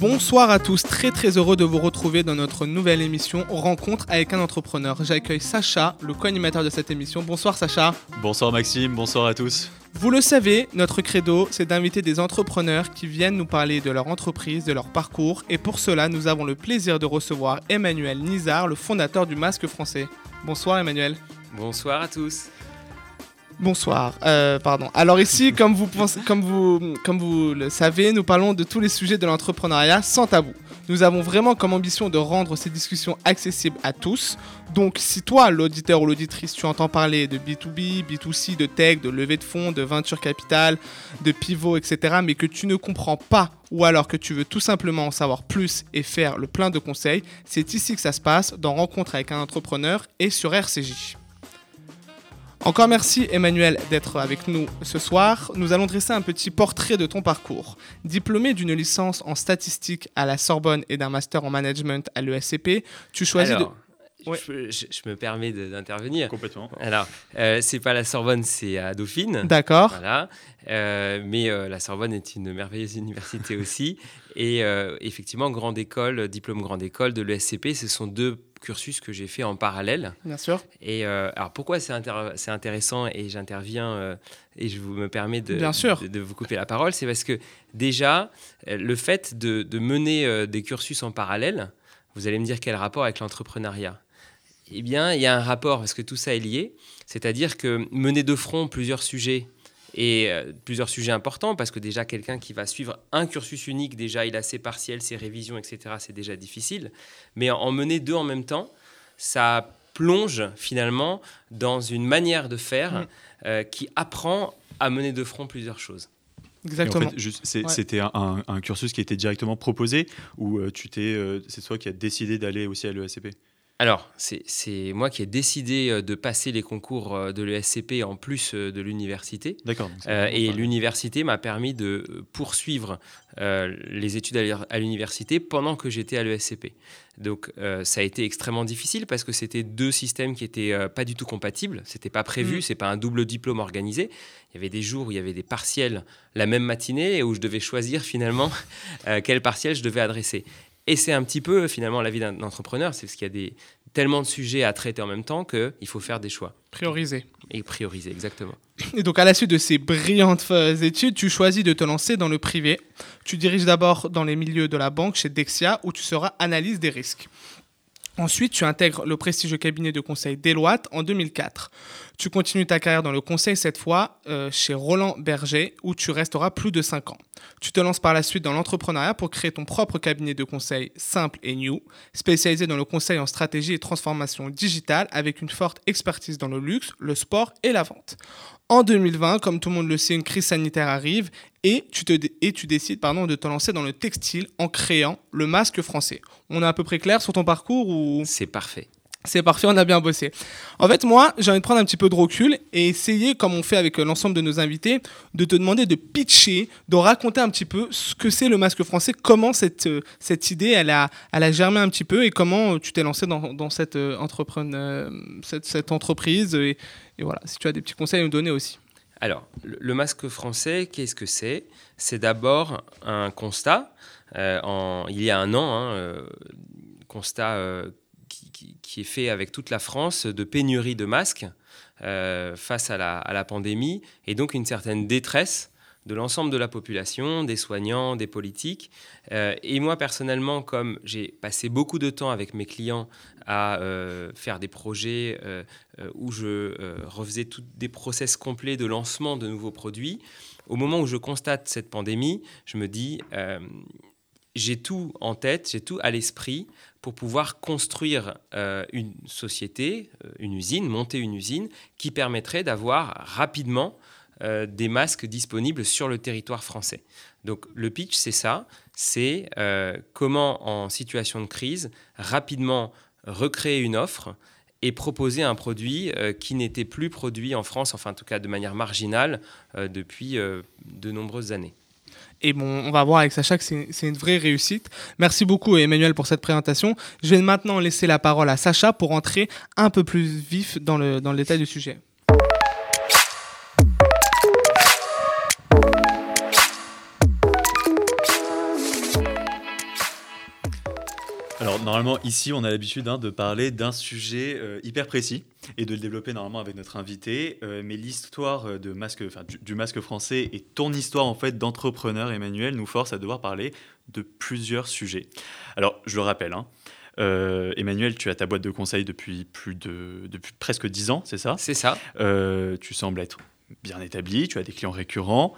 Bonsoir à tous, très très heureux de vous retrouver dans notre nouvelle émission Rencontre avec un entrepreneur. J'accueille Sacha, le co-animateur de cette émission. Bonsoir Sacha. Bonsoir Maxime, bonsoir à tous. Vous le savez, notre credo, c'est d'inviter des entrepreneurs qui viennent nous parler de leur entreprise, de leur parcours. Et pour cela, nous avons le plaisir de recevoir Emmanuel Nizar, le fondateur du Masque français. Bonsoir Emmanuel. Bonsoir à tous. Bonsoir, euh, pardon. Alors ici, comme vous, comme, vous, comme vous le savez, nous parlons de tous les sujets de l'entrepreneuriat sans tabou. Nous avons vraiment comme ambition de rendre ces discussions accessibles à tous. Donc si toi, l'auditeur ou l'auditrice, tu entends parler de B2B, B2C, de tech, de levée de fonds, de venture capital, de pivot, etc., mais que tu ne comprends pas ou alors que tu veux tout simplement en savoir plus et faire le plein de conseils, c'est ici que ça se passe, dans Rencontre avec un entrepreneur et sur RCJ. Encore merci Emmanuel d'être avec nous ce soir. Nous allons dresser un petit portrait de ton parcours. Diplômé d'une licence en statistique à la Sorbonne et d'un master en management à l'ESCP, tu choisis de... Je, me permets d'intervenir. Complètement. Alors, euh, c'est pas la Sorbonne, c'est à Dauphine. D'accord. Voilà. Euh, mais euh, la Sorbonne est une merveilleuse université aussi. Et euh, effectivement, grande école, diplôme grande école de l'ESCP, ce sont deux cursus que j'ai fait en parallèle. Bien sûr. Et alors, pourquoi c'est intéressant et j'interviens et je vous me permets de, Bien sûr. de, vous couper la parole, c'est parce que déjà, le fait de, de mener des cursus en parallèle, vous allez me dire quel rapport avec l'entrepreneuriat eh bien, il y a un rapport parce que tout ça est lié. C'est-à-dire que mener de front plusieurs sujets et euh, plusieurs sujets importants parce que déjà quelqu'un qui va suivre un cursus unique, déjà il a ses partiels, ses révisions, etc. C'est déjà difficile. Mais en mener deux en même temps, ça plonge finalement dans une manière de faire euh, qui apprend à mener de front plusieurs choses. Exactement. En fait, c'était un, cursus qui était directement proposé ou euh, tu t'es, c'est toi qui as décidé d'aller aussi à l'ESCP alors, c'est moi qui ai décidé euh, de passer les concours euh, de l'ESCP en plus euh, de l'université. D'accord. et l'université m'a permis de poursuivre les études à l'université pendant que j'étais à l'ESCP. Donc, ça a été extrêmement difficile parce que c'était deux systèmes qui étaient pas du tout compatibles. C'était pas prévu, mm. c'est pas un double diplôme organisé. Il y avait des jours où il y avait des partiels la même matinée et où je devais choisir finalement quel partiel je devais adresser. Et c'est un petit peu finalement la vie d'un entrepreneur, c'est parce qu'il y a des, tellement de sujets à traiter en même temps qu'il faut faire des choix. Prioriser. Et prioriser, exactement. Et donc à la suite de ces brillantes études, tu choisis de te lancer dans le privé. Tu diriges d'abord dans les milieux de la banque chez Dexia, où tu seras analyse des risques. Ensuite, tu intègres le prestigieux cabinet de conseil Deloitte en 2004. Tu continues ta carrière dans le conseil cette fois euh, chez Roland Berger où tu resteras plus de 5 ans. Tu te lances par la suite dans l'entrepreneuriat pour créer ton propre cabinet de conseil simple et new, spécialisé dans le conseil en stratégie et transformation digitale avec une forte expertise dans le luxe, le sport et la vente. En 2020, comme tout le monde le sait, une crise sanitaire arrive et tu, te, et tu décides pardon, de te lancer dans le textile en créant le masque français. On est à peu près clair sur ton parcours ou... C'est parfait. C'est parfait, on a bien bossé. En fait, moi, j'ai envie de prendre un petit peu de recul et essayer, comme on fait avec euh, l'ensemble de nos invités, de te demander de pitcher, de raconter un petit peu ce que c'est le masque français, comment cette, euh, cette idée, elle a, elle a germé un petit peu et comment tu t'es lancé dans, dans cette, euh, cette, entreprise. Et, voilà, si tu as des petits conseils à nous donner aussi. Alors, le, masque français, qu'est-ce que c'est? C'est d'abord un constat. il y a un an, hein, constat qui, est fait avec toute la France de pénurie de masques euh, face à la, pandémie et donc une certaine détresse de l'ensemble de la population, des soignants, des politiques. Euh, et moi, personnellement, comme j'ai passé beaucoup de temps avec mes clients à euh, faire des projets où je refaisais tous des process complets de lancement de nouveaux produits, au moment où je constate cette pandémie, je me dis, j'ai tout en tête, j'ai tout à l'esprit pour pouvoir construire euh, une société, euh, une usine, monter une usine qui permettrait d'avoir rapidement euh, des masques disponibles sur le territoire français. Donc le pitch, c'est ça, c'est comment en situation de crise, rapidement recréer une offre et proposer un produit qui n'était plus produit en France, enfin en tout cas de manière marginale, depuis de nombreuses années. Et bon, on va voir avec Sacha que c'est une vraie réussite. Merci beaucoup Emmanuel pour cette présentation. Je vais maintenant laisser la parole à Sacha pour entrer un peu plus vif dans le, détail du sujet. Alors normalement ici on a l'habitude hein, de parler d'un sujet euh, hyper précis et de le développer normalement avec notre invité. Euh, mais l'histoire euh, de masque, du, du, masque français et ton histoire en fait d'entrepreneur Emmanuel nous force à devoir parler de plusieurs sujets. Alors je le rappelle, hein, Emmanuel, tu as ta boîte de conseil depuis plus de depuis presque dix ans, c'est ça? C'est ça. tu sembles être bien établi, tu as des clients récurrents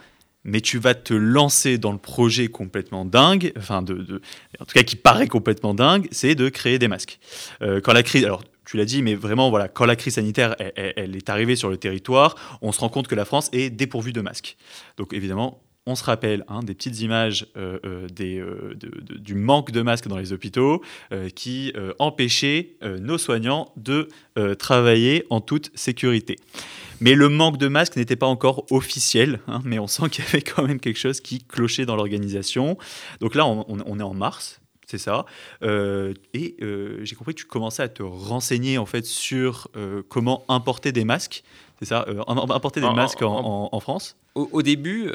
mais tu vas te lancer dans le projet complètement dingue, enfin de, en tout cas qui paraît complètement dingue, c'est de créer des masques. Euh, quand la crise, alors tu l'as dit, mais vraiment voilà, quand la crise sanitaire elle, est arrivée sur le territoire, on se rend compte que la France est dépourvue de masques. Donc évidemment, on se rappelle hein, des petites images euh, euh, des, du manque de masques dans les hôpitaux qui empêchaient nos soignants de travailler en toute sécurité. Mais le manque de masques n'était pas encore officiel, hein, mais on sent qu'il y avait quand même quelque chose qui clochait dans l'organisation. Donc là, on, est en mars, c'est ça. Euh, et euh, j'ai compris que tu commençais à te renseigner en fait sur euh, comment importer des masques. C'est ça, importer des masques en, France au, début,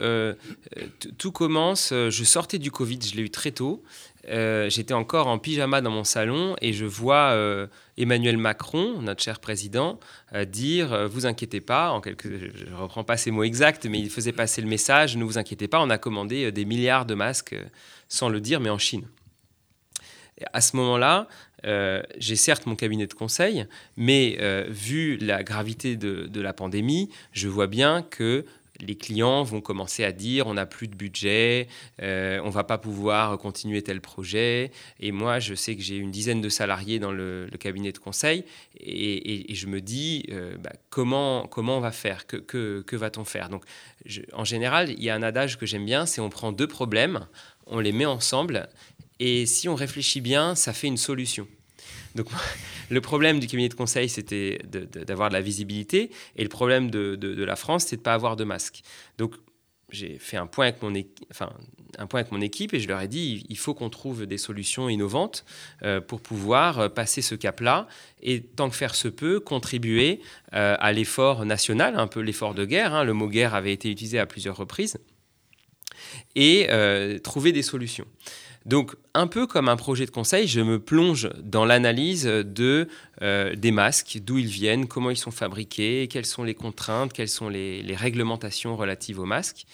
tout commence. Je sortais du Covid, je l'ai eu très tôt. J'étais encore en pyjama dans mon salon et je vois Emmanuel Macron, notre cher président, dire Vous inquiétez pas, en quelque... je ne reprends pas ces mots exacts, mais il faisait passer le message Ne vous inquiétez pas, on a commandé des milliards de masques, sans le dire, mais en Chine. À ce moment-là, j'ai certes mon cabinet de conseil, mais vu la gravité de, la pandémie, je vois bien que les clients vont commencer à dire on n'a plus de budget, euh, on va pas pouvoir continuer tel projet. Et moi, je sais que j'ai une dizaine de salariés dans le, cabinet de conseil et, je me dis euh, bah, comment, on va faire, que, que, va-t-on faire? Donc, en général, il y a un adage que j'aime bien, c'est on prend deux problèmes, on les met ensemble et si on réfléchit bien, ça fait une solution. Donc, le problème du cabinet de conseil, c'était d'avoir de, la visibilité. Et le problème de, la France, c'est de ne pas avoir de masque. Donc, j'ai fait un point, avec mon équipe et je leur ai dit il faut qu'on trouve des solutions innovantes euh, pour pouvoir euh, passer ce cap-là et, tant que faire se peut, contribuer euh, à l'effort national, un peu l'effort de guerre. Hein. le mot guerre avait été utilisé à plusieurs reprises et trouver des solutions. Donc, un peu comme un projet de conseil, je me plonge dans l'analyse de, euh, des masques, d'où ils viennent, comment ils sont fabriqués, quelles sont les contraintes, quelles sont les, les, réglementations relatives aux masques.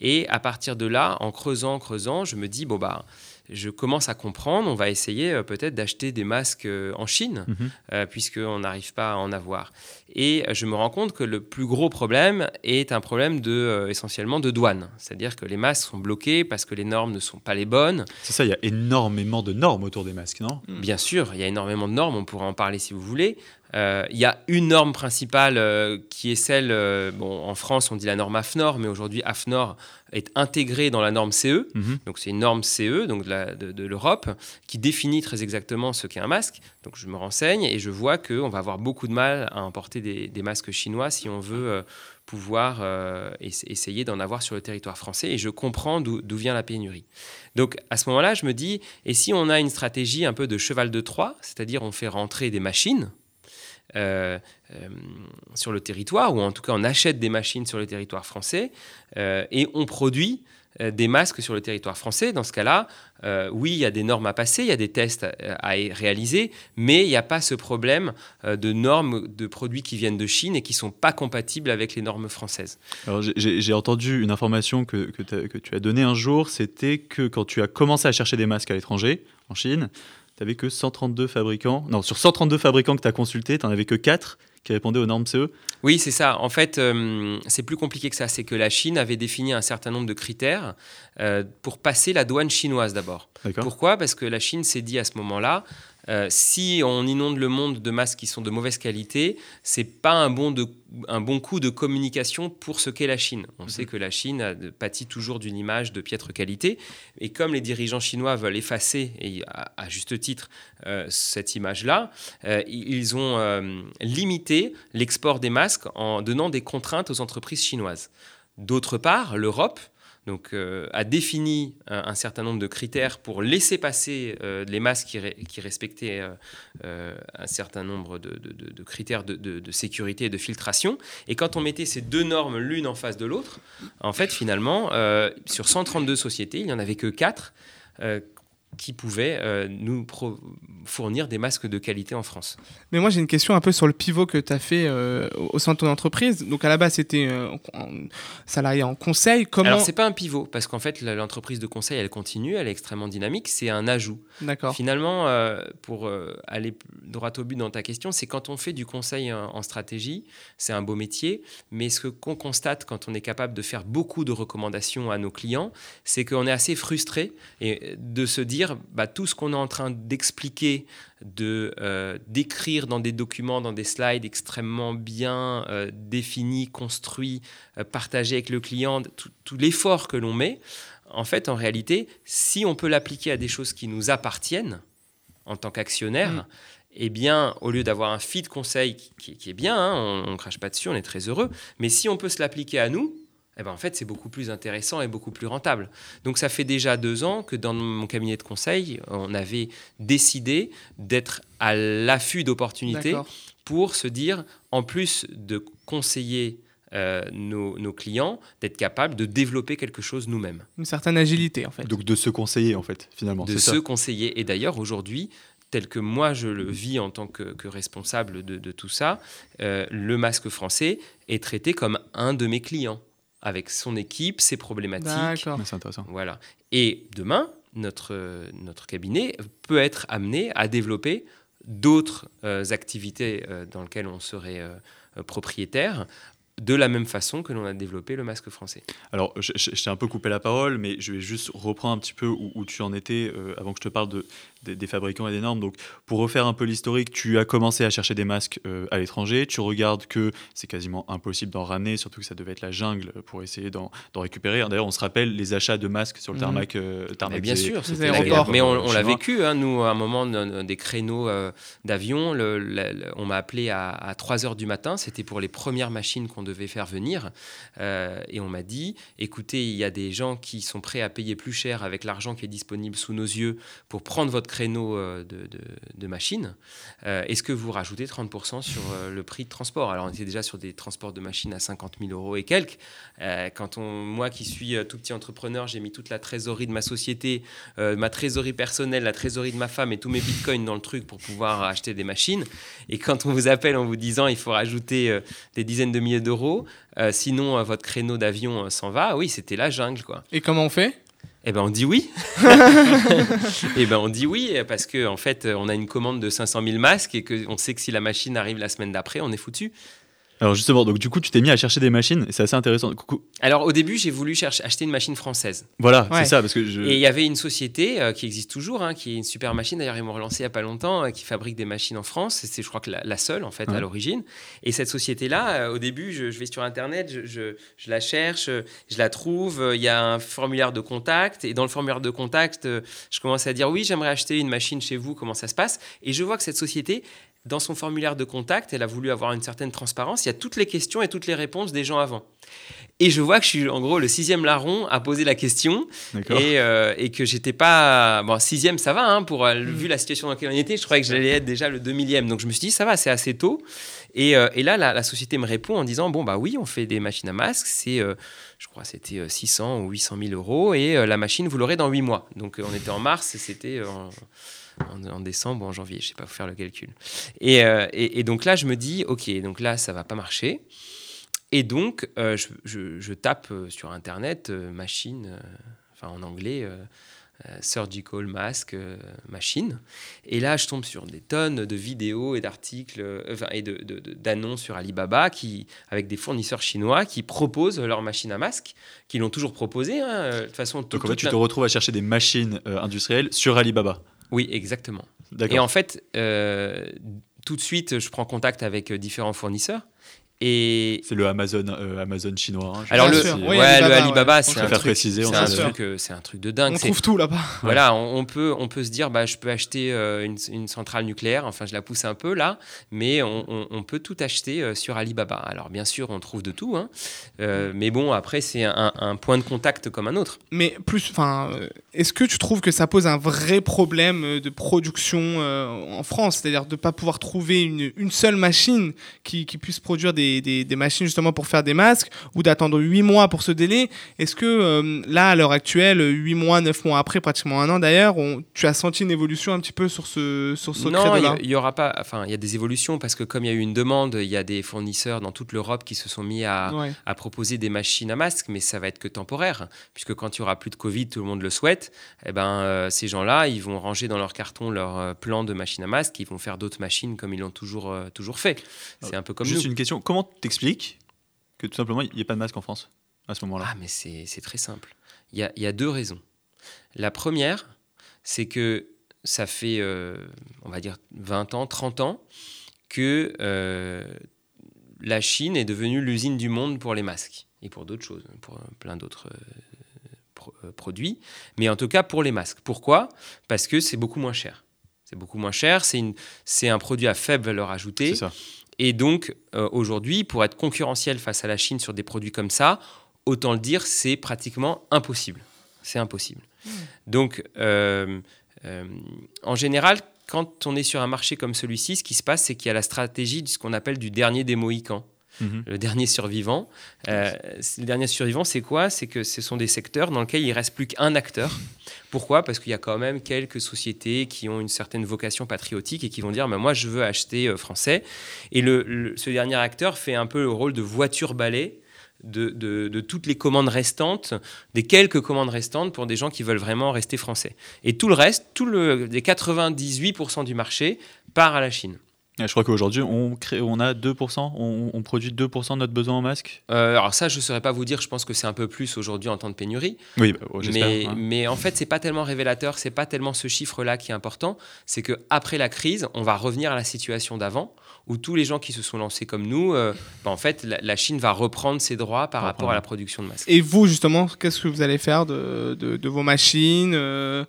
Et à partir de là, en creusant, creusant, je me dis, bon, bah, je commence à comprendre, on va essayer euh, peut-être d'acheter des masques euh, en Chine, mhm. euh, puisqu'on n'arrive pas à en avoir. Et je me rends compte que le plus gros problème est un problème de, essentiellement de douane. C'est-à-dire que les masques sont bloqués parce que les normes ne sont pas les bonnes. C'est ça, il y a énormément de normes autour des masques, non? Bien sûr, il y a énormément de normes, on pourra en parler si vous voulez. Euh, il y a une norme principale euh, qui est celle, euh, bon, en France on dit la norme AFNOR, mais aujourd'hui AFNOR est intégrée dans la norme CE. Mhm. Donc c'est une norme CE donc de, l'Europe qui définit très exactement ce qu'est un masque. Donc je me renseigne et je vois qu'on va avoir beaucoup de mal à importer des, masques chinois si on veut pouvoir essayer d'en avoir sur le territoire français. Et je comprends d'où vient la pénurie. Donc à ce moment-là, je me dis, et si on a une stratégie un peu de cheval de Troie, c'est-à-dire on fait rentrer des machines, euh, euh, sur le territoire, ou en tout cas on achète des machines sur le territoire français, euh, et on produit des masques sur le territoire français. Dans ce cas-là, oui, il y a des normes à passer, il y a des tests à, réaliser, mais il n'y a pas ce problème de normes de produits qui viennent de Chine et qui ne sont pas compatibles avec les normes françaises. Alors j'ai entendu une information que, que tu as donnée un jour, c'était que quand tu as commencé à chercher des masques à l'étranger, en Chine, tu n'avais que 132 fabricants. Non, sur 132 fabricants que tu as consultés, tu n'en avais que 4 qui répondaient aux normes CE Oui, c'est ça. En fait, euh, c'est plus compliqué que ça. C'est que la Chine avait défini un certain nombre de critères euh, pour passer la douane chinoise d'abord. Pourquoi? Parce que la Chine s'est dit à ce moment-là, euh, si on inonde le monde de masques qui sont de mauvaise qualité, c'est pas un bon, de, un bon coup de communication pour ce qu'est la Chine. On sait mhm. que la Chine pâtit toujours d'une image de piètre qualité, et comme les dirigeants chinois veulent effacer, et à, juste titre, euh, cette image-là, euh, ils ont limité l'export des masques en donnant des contraintes aux entreprises chinoises. D'autre part, l'Europe donc, euh, a défini un, un certain nombre de critères pour laisser passer euh, les masques qui, respectaient euh, euh, un certain nombre de, de- critères de, sécurité et de filtration. Et quand on mettait ces deux normes l'une en face de l'autre, en fait, finalement, euh, sur 132 sociétés, il n'y en avait que 4 qui pouvaient euh, nous fournir des masques de qualité en France. Mais moi, j'ai une question un peu sur le pivot que tu as fait euh, au sein de ton entreprise. Donc, à la base, c'était euh, salarié en conseil. Comment Alors, c'est pas un pivot, parce qu'en fait, l'entreprise de conseil, elle continue, elle est extrêmement dynamique, c'est un ajout. D'accord. Finalement, euh, pour aller droit au but dans ta question, c'est quand on fait du conseil en, en stratégie, c'est un beau métier, mais ce qu'on constate quand on est capable de faire beaucoup de recommandations à nos clients, c'est qu'on est assez frustré et de se dire, bah, tout ce qu'on est en train d'expliquer, de euh, d'écrire dans des documents, dans des slides extrêmement bien euh, définis, construits, euh, partagés avec le client, tout, tout l'effort que l'on met, en fait, en réalité, si on peut l'appliquer à des choses qui nous appartiennent en tant qu'actionnaire, Mm. eh bien, au lieu d'avoir un feed conseil qui, qui- qui est bien, hein, on ne crache pas dessus, on est très heureux, mais si on peut se l'appliquer à nous, eh ben, en fait, c'est beaucoup plus intéressant et beaucoup plus rentable. Donc, ça fait déjà deux ans que dans mon cabinet de conseil, on avait décidé d'être à l'affût d'opportunités pour se dire, en plus de conseiller euh, nos, nos clients, d'être capable de développer quelque chose nous-mêmes, Une certaine agilité, en fait. Donc de se conseiller en fait, finalement. de se ça. conseiller. Et d'ailleurs, aujourd'hui, tel que moi je le vis en tant que, que responsable de, de tout ça, euh, le masque français est traité comme un de mes clients, avec son équipe, ses problématiques. D'accord. C'est intéressant. Voilà. Et demain, notre, euh, notre cabinet peut être amené à développer d'autres euh, activités euh, dans lesquelles on serait euh, propriétaire, de la même façon que l'on a développé le masque français. Alors, je, je- je t'ai un peu coupé la parole, mais je vais juste reprendre un petit peu où, où tu en étais euh, avant que je te parle de, des- des fabricants et des normes. Donc, pour refaire un peu l'historique, tu as commencé à chercher des masques euh, à l'étranger. Tu regardes que c'est quasiment impossible d'en ramener, surtout que ça devait être la jungle pour essayer d'en d'en récupérer. D'ailleurs, on se rappelle les achats de masques sur le Mhm. tarmac. euh, tarmac Mais bien des- sûr, des c'était la aéroports. guerre. Mais on, on l'a vécu, hein, nous, à un moment, des créneaux euh, d'avion, le- le- le- on m'a appelé à, à 3 heures du matin, c'était pour les premières machines qu'on devait faire venir, Euh, et on m'a dit, écoutez, il y a des gens qui sont prêts à payer plus cher avec l'argent qui est disponible sous nos yeux pour prendre votre créneau euh, de, de, de machine. Euh, Est-ce que vous rajoutez 30% sur euh, le prix de transport? Alors, on était déjà sur des transports de machines à 50 000 euros et quelques. Quand on, moi qui suis tout petit entrepreneur, j'ai mis toute la trésorerie de ma société, ma trésorerie personnelle, la trésorerie de ma femme et tous mes bitcoins dans le truc pour pouvoir acheter des machines. Et quand on vous appelle en vous disant il faut rajouter des dizaines de milliers d'euros, sinon votre créneau d'avion s'en va, oui, c'était la jungle quoi. Et comment on fait? Eh ben on dit oui. Eh ben on dit oui parce que en fait on a une commande de 500 000 masques et que on sait que si la machine arrive la semaine d'après, on est foutu. Alors, justement, donc du coup, tu t'es mis à chercher des machines. et C'est assez intéressant. Coucou. Alors au début, j'ai voulu chercher acheter une machine française. Voilà, Ouais. c'est ça, parce que je. Et il y avait une société euh, qui existe toujours, hein, qui est une super machine. D'ailleurs, ils m'ont relancé il n'y a pas longtemps, euh, qui fabrique des machines en France. C'est, je crois, que la, la seule, en fait, Ouais. à l'origine. Et cette société-là, euh, au début, je, je vais sur Internet, je, je- je la cherche, je la trouve. euh, Il y a un formulaire de contact. Et dans le formulaire de contact, euh, je commence à dire oui, j'aimerais acheter une machine chez vous. Comment ça se passe? Et je vois que cette société. Dans son formulaire de contact, elle a voulu avoir une certaine transparence. Il y a toutes les questions et toutes les réponses des gens avant. Et je vois que je suis en gros le sixième larron à poser la question. Et, euh, et que j'étais pas bon sixième ça va hein, pour euh, vu la situation dans laquelle on était je croyais que j'allais être déjà le 2 millième. Donc je me suis dit ça va c'est assez tôt. Et, euh, et là la, la société me répond en disant bon bah oui on fait des machines à masque c'est je crois c'était euh, 600 ou 800 000 euros. Et la machine vous l'aurez dans 8 mois. Donc on était en mars et c'était en, en, en décembre ou en janvier je sais pas faut faire le calcul et, euh, et, et donc là je me dis ok donc là ça va pas marcher et donc, euh, je, je- je tape euh, sur Internet euh, machine, euh, enfin en anglais, surgical mask machine. Et là, je tombe sur des tonnes de vidéos et d'articles enfin, et d'annonces sur Alibaba qui, avec des fournisseurs chinois qui proposent leur machine à masque, qui l'ont toujours proposé. hein, De toute façon, tout- Donc en fait, tu te retrouves à chercher des machines industrielles sur Alibaba. Oui, exactement. Et en fait, euh, tout de suite, je prends contact avec euh, différents fournisseurs. Et C'est le Amazon, euh, Amazon chinois. hein, je alors le, sais oui, ouais, Alibaba, le. Alibaba, Je c'est préfère un truc, préciser, c'est on un sait. truc, euh, c'est un truc de dingue. On C'est- trouve tout là-bas. Voilà, on, on peut, on peut se dire, bah, je peux acheter euh, une, une centrale nucléaire, enfin je la pousse un peu là, mais on, on- on peut tout acheter euh, sur Alibaba. Alors bien sûr, on trouve de tout, hein, euh, mais bon, après c'est un, un point de contact comme un autre. Mais plus, enfin, euh, est-ce que tu trouves que ça pose un vrai problème euh, de production euh, en France, c'est-à-dire de ne pas pouvoir trouver une, une seule machine qui, qui puisse produire des, des- des machines justement pour faire des masques, ou d'attendre 8 mois pour ce délai? Est-ce que euh, là, à l'heure actuelle, 8 mois, 9 mois après, pratiquement un an d'ailleurs, tu as senti une évolution un petit peu sur ce, sur ce Non, il y- il y aura pas, enfin il y a des évolutions parce que comme il y a eu une demande, il y a des fournisseurs dans toute l'Europe qui se sont mis à, Ouais. à proposer des machines à masque, mais ça va être que temporaire, puisque quand il y aura plus de Covid, tout le monde le souhaite, eh ben, euh, ces gens-là, ils vont ranger dans leur carton leur euh, plan de machine à masque, ils vont faire d'autres machines comme ils l'ont toujours, euh, toujours fait. C'est un peu comme Juste nous. une question. Comment t'expliques que tout simplement il n'y ait pas de masque en France à ce moment-là? Ah, mais c'est très simple. Il y a, y a deux raisons. La première, c'est que ça fait, euh, on va dire, 20 ans, 30 ans que euh, la Chine est devenue l'usine du monde pour les masques et pour d'autres choses, pour plein d'autres pro- euh, produits, mais en tout cas pour les masques. Pourquoi? Parce que c'est beaucoup moins cher. C'est beaucoup moins cher, c'est une- c'est un produit à faible valeur ajoutée. Ça. Et donc, euh, aujourd'hui, pour être concurrentiel face à la Chine sur des produits comme ça, autant le dire, c'est pratiquement impossible. C'est impossible. Donc, euh, euh, en général, quand on est sur un marché comme celui-ci, ce qui se passe, c'est qu'il y a la stratégie de ce qu'on appelle du dernier des Mohicans Mhm. le dernier survivant. Euh, le dernier survivant, c'est quoi? C'est que ce sont des secteurs dans lesquels il reste plus qu'un acteur. Pourquoi? Parce qu'il y a quand même quelques sociétés qui ont une certaine vocation patriotique et qui vont dire bah, Moi, je veux acheter euh, français. Et le, ce dernier acteur fait un peu le rôle de voiture-balai. De, de- de toutes les commandes restantes, des quelques commandes restantes pour des gens qui veulent vraiment rester français. Et tout le reste, tout le, les 98% du marché part à la Chine. Je crois qu'aujourd'hui, on, crée, on a 2%, on, on produit 2% de notre besoin en masque. Euh, alors ça, je ne saurais pas vous dire, je pense que c'est un peu plus aujourd'hui en temps de pénurie. Oui, bah, j'espère. Mais, hein. mais en fait, c'est pas tellement révélateur, c'est pas tellement ce chiffre-là qui est important. C'est que après la crise, on va revenir à la situation d'avant, où tous les gens qui se sont lancés comme nous, euh, bah, en fait, la, la Chine va reprendre ses droits par rapport à la production de masques. Et vous, justement, qu'est-ce que vous allez faire de, de, de vos machines euh,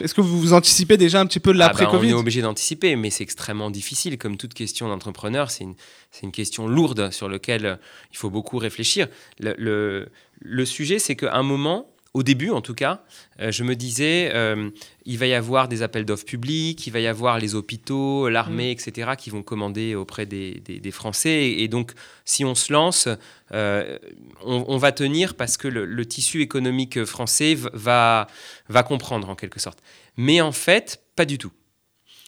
Est-ce que vous vous anticipez déjà un petit peu de Ah, bah, on l'après-Covid est obligé d'anticiper, mais c'est extrêmement difficile. Comme toute question d'entrepreneur, c'est une, question lourde sur laquelle il faut beaucoup réfléchir. Le, le, le sujet, c'est qu'à un moment, au début en tout cas, euh, je me disais, euh, il va y avoir des appels d'offres publics, il va y avoir les hôpitaux, l'armée, etc., qui vont commander auprès des, des- des Français. Et, et donc, si on se lance, euh, on, on va tenir parce que le, le tissu économique français va, va comprendre en quelque sorte. Mais en fait, pas du tout.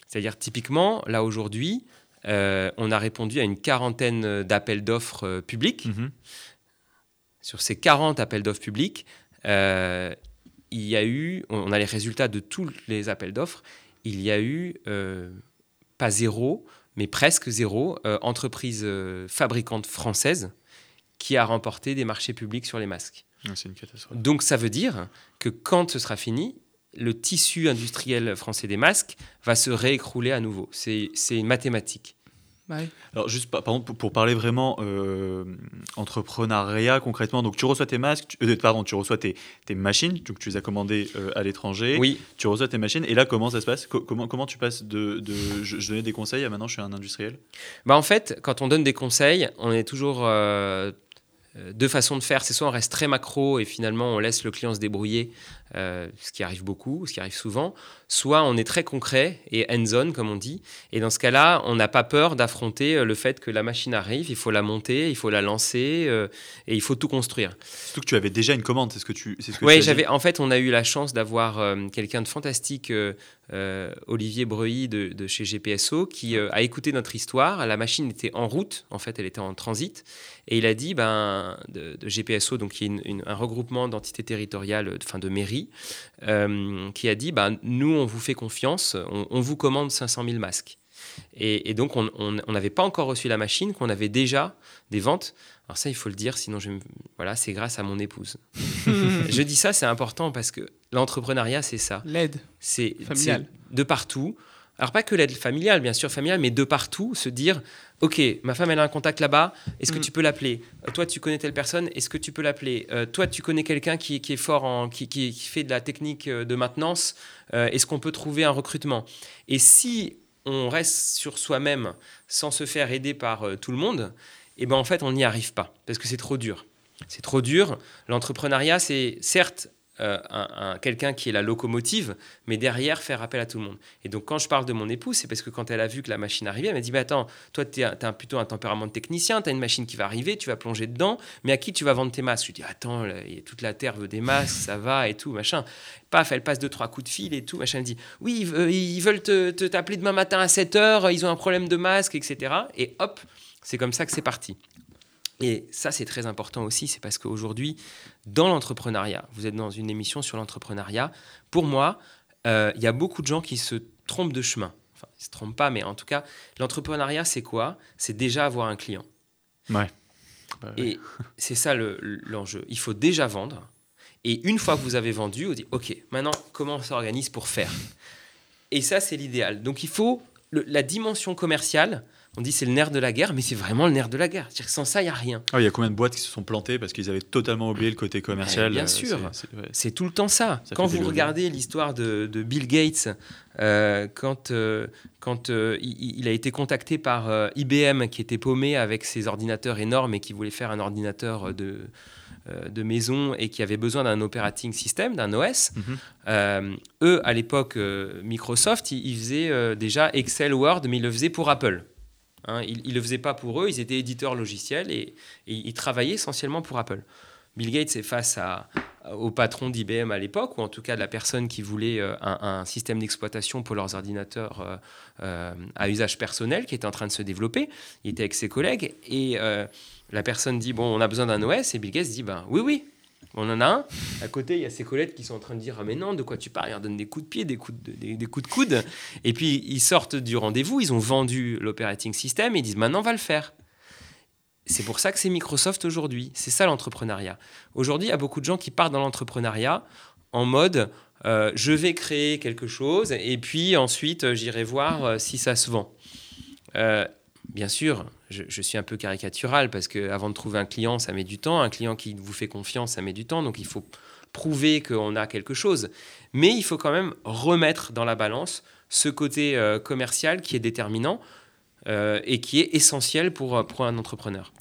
C'est-à-dire, typiquement, là aujourd'hui, on a répondu à une quarantaine d'appels d'offres publics. Mhm. Sur ces 40 appels d'offres publics, euh, il y a eu, on a les résultats de tous les appels d'offres, il y a eu, euh, pas zéro, mais presque zéro, euh, entreprise fabricante française qui a remporté des marchés publics sur les masques. Ouais, C'est une catastrophe. Donc ça veut dire que quand ce sera fini, le tissu industriel français des masques va se réécrouler à nouveau. C'est c'est une mathématique. Ouais. Alors, juste par exemple, pour, parler vraiment euh, entrepreneuriat concrètement, donc tu reçois tes masques, tu- euh, pardon, tu reçois tes, tes machines, donc tu les as commandées euh, à l'étranger, Oui, tu reçois tes machines, et là, comment ça se passe? Co- comment, comment tu passes de, de je, je donnais des conseils à maintenant je suis un industriel Bah en fait, quand on donne des conseils, on est toujours euh, euh, deux façons de faire. C'est soit on reste très macro et finalement on laisse le client se débrouiller, euh, ce qui arrive beaucoup, ce qui arrive souvent. Soit on est très concret et hands-on, comme on dit. Et dans ce cas-là, on n'a pas peur d'affronter euh, le fait que la machine arrive, il faut la monter, il faut la lancer euh, et il faut tout construire. Surtout que tu avais déjà une commande, c'est ce que tu ce que Oui, j'avais. En fait, on a eu la chance d'avoir euh, quelqu'un de fantastique, Olivier Breuilly de, de chez GPSO, qui a écouté notre histoire. La machine était en route, en fait, elle était en transit, et il a dit, ben, de, de GPSO, donc qui est une- une- un regroupement d'entités territoriales, enfin de mairies, euh, qui a dit, ben, nous, on vous fait confiance, on, on vous commande 500 000 masques. Et, et donc, on n'avait pas encore reçu la machine, qu'on avait déjà des ventes. Alors ça, il faut le dire, sinon, je, me- voilà, c'est grâce à mon épouse. Je dis ça, c'est important parce que l'entrepreneuriat, c'est ça. L'aide. C'est Familial. c'est de partout. Alors pas que l'aide familiale, bien sûr familiale, mais de partout, se dire, ok, ma femme elle a un contact là-bas, est-ce que Mm. tu peux l'appeler? Euh, Toi tu connais telle personne, est-ce que tu peux l'appeler? Euh, Toi tu connais quelqu'un qui, qui est fort, en, qui, qui- qui fait de la technique euh, de maintenance, Euh, est-ce qu'on peut trouver un recrutement? Et si on reste sur soi-même sans se faire aider par tout le monde, eh ben en fait on n'y arrive pas, parce que c'est trop dur. C'est trop dur. L'entrepreneuriat, c'est certes euh, un- un- quelqu'un qui est la locomotive, mais derrière faire appel à tout le monde. Et donc quand je parle de mon épouse, c'est parce que quand elle a vu que la machine arrivait, elle m'a dit, bah, attends, toi tu as plutôt un tempérament de technicien, tu as une machine qui va arriver, tu vas plonger dedans, mais à qui tu vas vendre tes masques Je lui dis, attends, toute la terre veut des masques, ça va et tout, machin. Paf, elle passe deux, trois coups de fil et tout, machin. Elle dit, oui, ils veulent te te- t'appeler demain matin à 7h, ils ont un problème de masque, etc. Et hop, c'est comme ça que c'est parti. Et ça, c'est très important aussi, c'est parce qu'aujourd'hui, dans l'entrepreneuriat, vous êtes dans une émission sur l'entrepreneuriat, pour moi, euh, il y a beaucoup de gens qui se trompent de chemin. Enfin, ils ne se trompent pas, mais en tout cas, l'entrepreneuriat, c'est quoi? C'est déjà avoir un client. Ouais. Et c'est ça le- l'enjeu. Il faut déjà vendre. Et une fois que vous avez vendu, on dit, OK, maintenant, comment on s'organise pour faire? Et ça, c'est l'idéal. Donc, il faut le- la dimension commerciale. On dit c'est le nerf de la guerre, mais c'est vraiment le nerf de la guerre. Que sans ça, il n'y a rien. Ah, il y a combien de boîtes qui se sont plantées parce qu'ils avaient totalement oublié le côté commercial Eh bien euh, sûr. c'est- ouais. Tout le temps ça. Ça quand vous regardez l'histoire de, de Bill Gates, euh, quand, euh, quand euh, il, il a été contacté par IBM qui était paumé avec ses ordinateurs énormes et qui voulait faire un ordinateur de, de maison et qui avait besoin d'un operating system, d'un OS, Mhm. eux, à l'époque, Microsoft, ils, ils faisaient déjà Excel, Word, mais ils le faisaient pour Apple. Hein, ils ne le faisaient pas pour eux, ils étaient éditeurs logiciels et, ils travaillaient essentiellement pour Apple. Bill Gates est face à, au patron d'IBM à l'époque, ou en tout cas de la personne qui voulait euh, un, système d'exploitation pour leurs ordinateurs euh, euh, à usage personnel qui était en train de se développer. Il était avec ses collègues et la personne dit Bon, on a besoin d'un OS. Et Bill Gates dit ben, Oui, oui, on en a un. À côté, il y a ses collègues qui sont en train de dire Ah, mais non, de quoi tu parles? Il leur donne des coups de pied, des coups de, coude. Et puis ils sortent du rendez-vous, ils ont vendu l'operating system et ils disent Maintenant, on va le faire. C'est pour ça que c'est Microsoft aujourd'hui. C'est ça l'entrepreneuriat. Aujourd'hui, il y a beaucoup de gens qui partent dans l'entrepreneuriat en mode euh, je vais créer quelque chose et puis ensuite j'irai voir euh, si ça se vend. Euh, bien sûr, je, suis un peu caricatural parce que avant de trouver un client, ça met du temps. Un client qui vous fait confiance, ça met du temps. Donc il faut prouver qu'on a quelque chose. Mais il faut quand même remettre dans la balance ce côté euh, commercial qui est déterminant euh, et qui est essentiel pour, euh, pour un entrepreneur.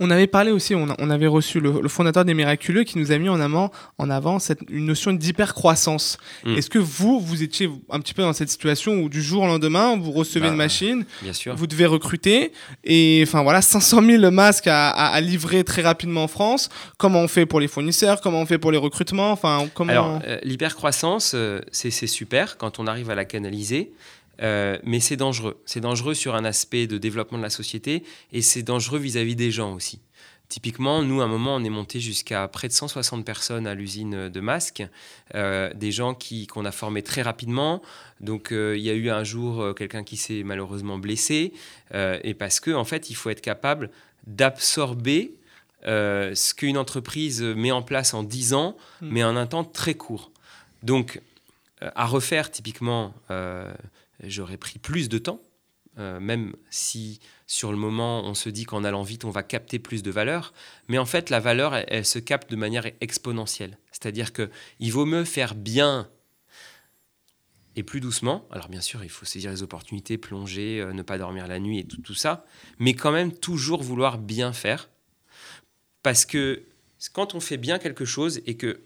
On avait parlé aussi, on, a- on avait reçu le, le fondateur des Miraculeux qui nous a mis en avant, en avant cette, une notion d'hypercroissance. Mm. Est-ce que vous, vous étiez un petit peu dans cette situation où du jour au lendemain, vous recevez Bah, une machine, Bien sûr. vous devez recruter, et enfin voilà, 500 000 masques à, à- à livrer très rapidement en France. Comment on fait pour les fournisseurs? Comment on fait pour les recrutements? Enfin, comment Alors, euh, l'hypercroissance, euh, c'est super quand on arrive à la canaliser, euh, mais c'est dangereux. C'est dangereux sur un aspect de développement de la société et c'est dangereux vis-à-vis des gens aussi. Typiquement, nous, à un moment, on est monté jusqu'à près de 160 personnes à l'usine de masques, euh, des gens qui- qu'on a formés très rapidement. Donc, euh, il y a eu un jour quelqu'un qui s'est malheureusement blessé, et parce que, en fait, il faut être capable d'absorber ce qu'une entreprise met en place en 10 ans, Mm. mais en un temps très court. Donc, à refaire, typiquement, j'aurais pris plus de temps, euh, même si sur le moment, on se dit qu'en allant vite, on va capter plus de valeur. Mais en fait, la valeur, elle, se capte de manière exponentielle. C'est-à-dire qu'il vaut mieux faire bien et plus doucement. Alors bien sûr, il faut saisir les opportunités, plonger, euh, ne pas dormir la nuit et tout, ça. Mais quand même, toujours vouloir bien faire. Parce que quand on fait bien quelque chose et que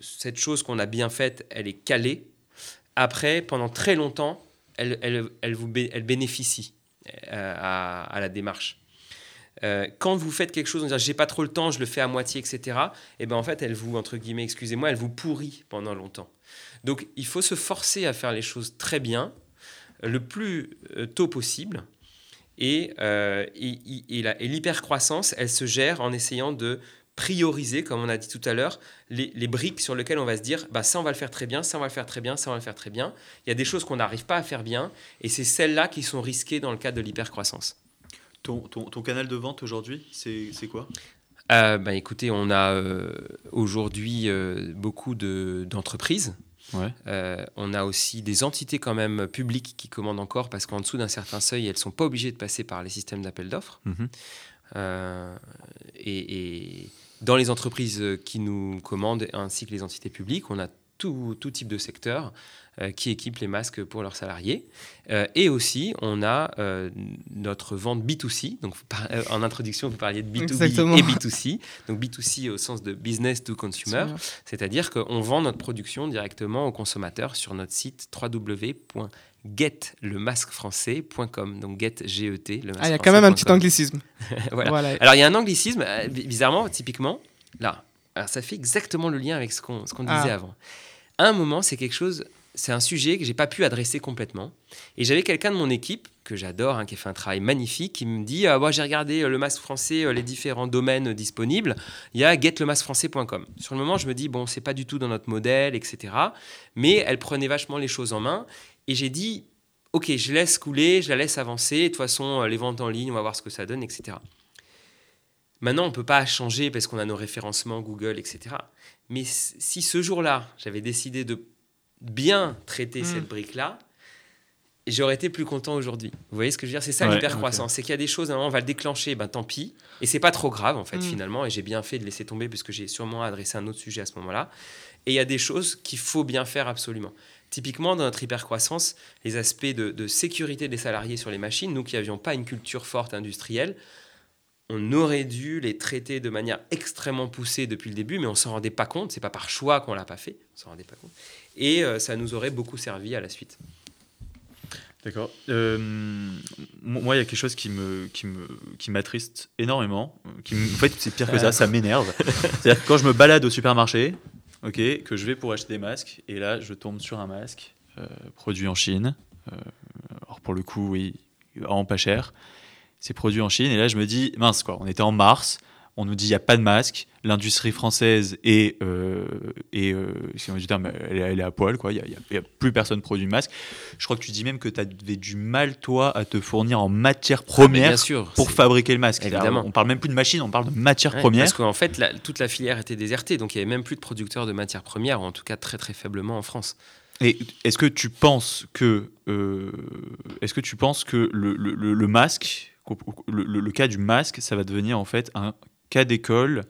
cette chose qu'on a bien faite, elle est calée, après, pendant très longtemps, elle, elle, vous elle bénéficie euh, à, la démarche. Euh, quand vous faites quelque chose en disant j'ai pas trop le temps, je le fais à moitié, etc., et ben en fait, elle vous, entre guillemets, excusez-moi, elle vous pourrit pendant longtemps. Donc il faut se forcer à faire les choses très bien, le plus euh, tôt possible. Et, euh, et, et l'hypercroissance, elle se gère en essayant de prioriser, comme on a dit tout à l'heure, les, les briques sur lesquelles on va se dire, bah, ça on va le faire très bien, ça on va le faire très bien, ça on va le faire très bien. Il y a des choses qu'on n'arrive pas à faire bien, et c'est celles-là qui sont risquées dans le cadre de l'hypercroissance. Ton, ton, ton canal de vente aujourd'hui, c'est quoi? Euh, bah, écoutez, on a euh, aujourd'hui euh, beaucoup de- d'entreprises Ouais. Euh, on a aussi des entités quand même publiques qui commandent encore parce qu'en dessous d'un certain seuil, elles ne sont pas obligées de passer par les systèmes d'appel d'offres. Mhm. Euh, et, et dans les entreprises qui nous commandent ainsi que les entités publiques, on a tout, tout type de secteur euh, qui équipent les masques pour leurs salariés. Euh, et aussi, on a euh, notre vente B2C. Donc, par- euh, en introduction, vous parliez de B2B Exactement. et B2C. Donc, B2C au sens de business to consumer. C'est-à-dire qu'on vend notre production directement aux consommateurs sur notre site www.getlemasquefrançais.com. Donc get G-E-T, le Ah, il y a quand même un petit anglicisme. voilà. Voilà. Alors il y a un anglicisme, euh, bi- bizarrement, typiquement, là. Alors ça fait exactement le lien avec ce qu'on qu'on Ah. disait avant. À un moment, c'est quelque chose, c'est un sujet que j'ai pas pu adresser complètement. Et j'avais quelqu'un de mon équipe que j'adore, hein, qui a fait un travail magnifique, qui me dit moi, j'ai regardé euh, le masque français, euh, les différents domaines disponibles. Il y a getlemasquefrançais.com. Sur le moment, je me dis bon, c'est pas du tout dans notre modèle, etc. Mais elle prenait vachement les choses en main. Et j'ai dit ok, je laisse couler, je la laisse avancer. De toute façon, euh, les ventes en ligne, on va voir ce que ça donne, etc. Maintenant, on ne peut pas changer parce qu'on a nos référencements Google, etc. Mais si ce jour-là, j'avais décidé de bien traiter Mm. cette brique-là, j'aurais été plus content aujourd'hui. Vous voyez ce que je veux dire? C'est ça Ouais, l'hypercroissance. C'est qu'il y a des choses, à un moment, on va le déclencher, ben tant pis. Et c'est pas trop grave, en fait, Mm. finalement. Et j'ai bien fait de laisser tomber puisque j'ai sûrement adressé un autre sujet à ce moment-là. Et il y a des choses qu'il faut bien faire absolument. Typiquement, dans notre hypercroissance, les aspects de, de sécurité des salariés sur les machines, nous qui n'avions pas une culture forte industrielle, on aurait dû les traiter de manière extrêmement poussée depuis le début, mais on s'en rendait pas compte. C'est pas par choix qu'on l'a pas fait. On s'en rendait pas compte. Et euh, ça nous aurait beaucoup servi à la suite. D'accord. Euh, moi, il y a quelque chose qui me, qui me, qui m'attriste énormément. euh, Qui en fait, c'est pire que ça, ça m'énerve. C'est-à-dire que quand je me balade au supermarché, ok, que je vais pour acheter des masques, et là, je tombe sur un masque euh, produit en Chine. Euh, alors pour le coup, oui, vraiment pas cher. C'est produit en Chine, et là, je me dis, mince quoi. On était en mars. On nous dit il n'y a pas de masque, l'industrie française est, euh, est euh, terme, elle, est- elle est à poil, quoi. Il n'y a, plus personne produit de masque. Je crois que tu dis même que tu avais du mal, toi, à te fournir en matière Ah, première sûr. pour fabriquer le masque. Évidemment. On parle même plus de machine, on parle de matière Ouais, première. Parce qu'en fait, la- toute la filière était désertée, donc il n'y avait même plus de producteurs de matières premières, ou en tout cas très très faiblement en France. Et est-ce que tu penses que, euh, est-ce que tu penses que le, le- le- le masque, le, le- le cas du masque, ça va devenir en fait un cas d'école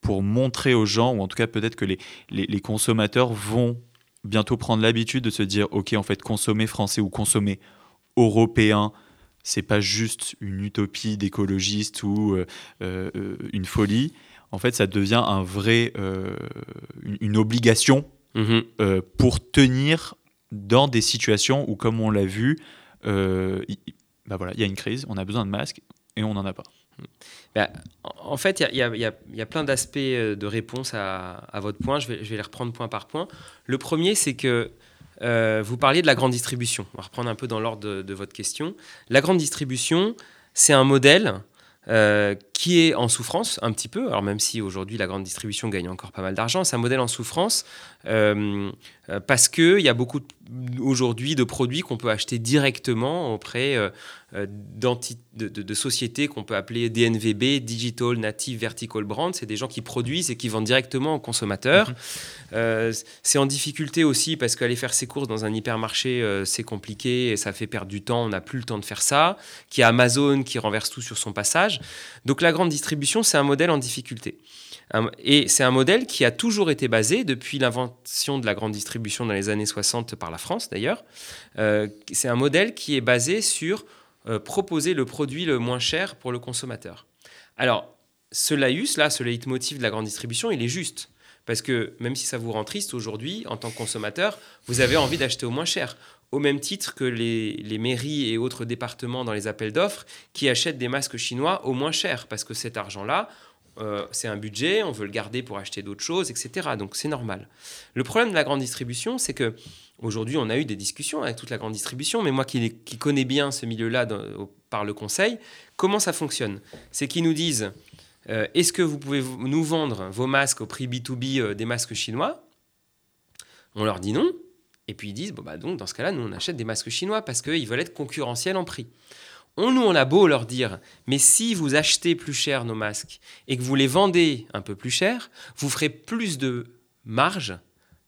pour montrer aux gens, ou en tout cas peut-être que les, les, les consommateurs vont bientôt prendre l'habitude de se dire, ok, en fait, consommer français ou consommer européen, c'est pas juste une utopie d'écologiste ou euh, euh, une folie. En fait, ça devient un vrai, euh, une- une obligation euh, pour tenir dans des situations où, comme on l'a vu, il bah voilà, il y a une crise, on a besoin de masques et on n'en a pas. Ben, en fait, il y a- plein d'aspects euh, de réponse à, votre point. Je vais, les reprendre point par point. Le premier, c'est que euh, vous parliez de la grande distribution. On va reprendre un peu dans l'ordre de, de votre question. La grande distribution, c'est un modèle euh, qui est en souffrance un petit peu. Alors même si aujourd'hui la grande distribution gagne encore pas mal d'argent, c'est un modèle en souffrance euh, euh, parce qu'il y a beaucoup aujourd'hui de produits qu'on peut acheter directement auprès euh, euh, de, de- de sociétés qu'on peut appeler DNVB, Digital Native Vertical Brand. C'est des gens qui produisent et qui vendent directement aux consommateurs. Euh, c'est en difficulté aussi parce qu'aller faire ses courses dans un hypermarché, c'est compliqué et ça fait perdre du temps. On n'a plus le temps de faire ça. Qu'il y a Amazon qui renverse tout sur son passage. Donc la grande distribution, c'est un modèle en difficulté. Et c'est un modèle qui a toujours été basé, depuis l'invention de la grande distribution dans les années 60 par la France d'ailleurs, euh, c'est un modèle qui est basé sur euh, proposer le produit le moins cher pour le consommateur. Alors, ce laïus, là, ce leitmotiv de la grande distribution, il est juste. Parce que même si ça vous rend triste aujourd'hui, en tant que consommateur, vous avez envie d'acheter au moins cher. Au même titre que les, les mairies et autres départements dans les appels d'offres qui achètent des masques chinois au moins cher. Parce que cet argent-là, euh, c'est un budget, on veut le garder pour acheter d'autres choses, etc. Donc c'est normal. Le problème de la grande distribution, c'est que aujourd'hui, on a eu des discussions avec toute la grande distribution, mais moi qui, qui connais bien ce milieu-là par le conseil, comment ça fonctionne? C'est qu'ils nous disent euh, est-ce que vous pouvez nous vendre vos masques au prix B2B euh, des masques chinois? On leur dit non. Et puis ils disent bon, bah, donc, dans ce cas-là, nous, on achète des masques chinois parce qu'ils veulent être concurrentiels en prix. On, nous, on a beau leur dire, mais si vous achetez plus cher nos masques et que vous les vendez un peu plus cher, vous ferez plus de marge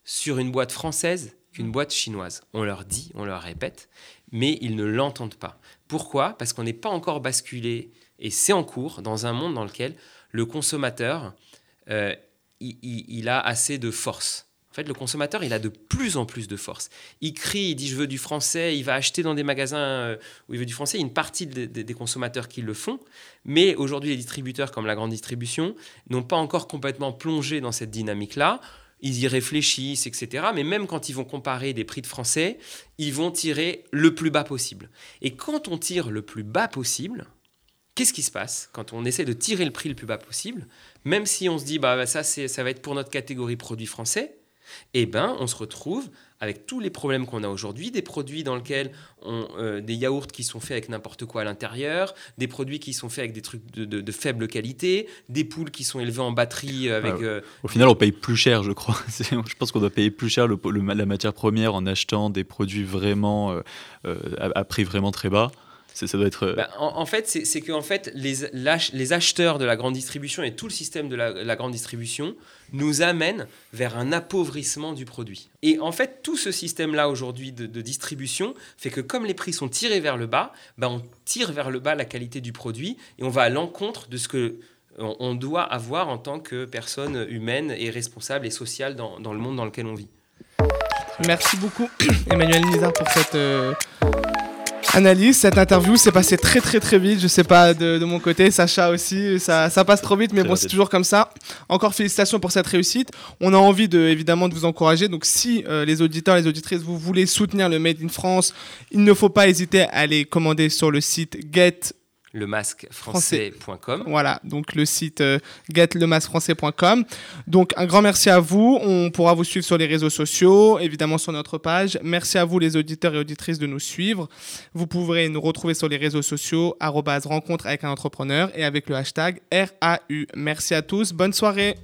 sur une boîte française qu'une boîte chinoise. On leur dit, on leur répète, mais ils ne l'entendent pas. Pourquoi? Parce qu'on n'est pas encore basculé, et c'est en cours, dans un monde dans lequel le consommateur, euh, il, a assez de force. En fait, le consommateur, il a de plus en plus de force. Il crie, il dit je veux du français, il va acheter dans des magasins euh, où il veut du français. Il y a une partie des consommateurs qui le font, mais aujourd'hui, les distributeurs comme la grande distribution n'ont pas encore complètement plongé dans cette dynamique-là ils y réfléchissent, etc. Mais même quand ils vont comparer des prix de français, ils vont tirer le plus bas possible. Et quand on tire le plus bas possible, qu'est-ce qui se passe quand on essaie de tirer le prix le plus bas possible Même si on se dit, bah, ça, ça va être pour notre catégorie produits français, eh ben, on se retrouve avec tous les problèmes qu'on a aujourd'hui, des produits dans lesquels on, euh, des yaourts qui sont faits avec n'importe quoi à l'intérieur, des produits qui sont faits avec des trucs de, faible qualité, des poules qui sont élevées en batterie avec. Euh, au final, on paye plus cher, je crois. je pense qu'on doit payer plus cher le, la matière première en achetant des produits vraiment euh, à, prix vraiment très bas. Ça doit être... Bah, en, fait, c'est que en fait, les, les, acheteurs de la grande distribution et tout le système de la, grande distribution nous amènent vers un appauvrissement du produit. Et en fait, tout ce système-là aujourd'hui de, distribution fait que comme les prix sont tirés vers le bas, bah, on tire vers le bas la qualité du produit et on va à l'encontre de ce que on, doit avoir en tant que personne humaine et responsable et sociale dans, dans le monde dans lequel on vit. Merci beaucoup Emmanuel Nizar pour cette... Euh, analyse. Cette interview s'est passée très très très vite. Je sais pas de, mon côté, Sacha aussi, ça, ça passe trop vite, mais bon, c'est toujours comme ça. Encore félicitations pour cette réussite. On a envie de évidemment de vous encourager. Donc si euh, les auditeurs, les auditrices, vous voulez soutenir le Made in France, il ne faut pas hésiter à aller commander sur le site Get le français.com. Voilà, donc le site euh, getlemasquefrançais.com. Donc un grand merci à vous. On pourra vous suivre sur les réseaux sociaux, évidemment sur notre page. Merci à vous les auditeurs et auditrices de nous suivre. Vous pourrez nous retrouver sur les réseaux sociaux rencontre avec un entrepreneur et avec le hashtag RAU. Merci à tous, bonne soirée.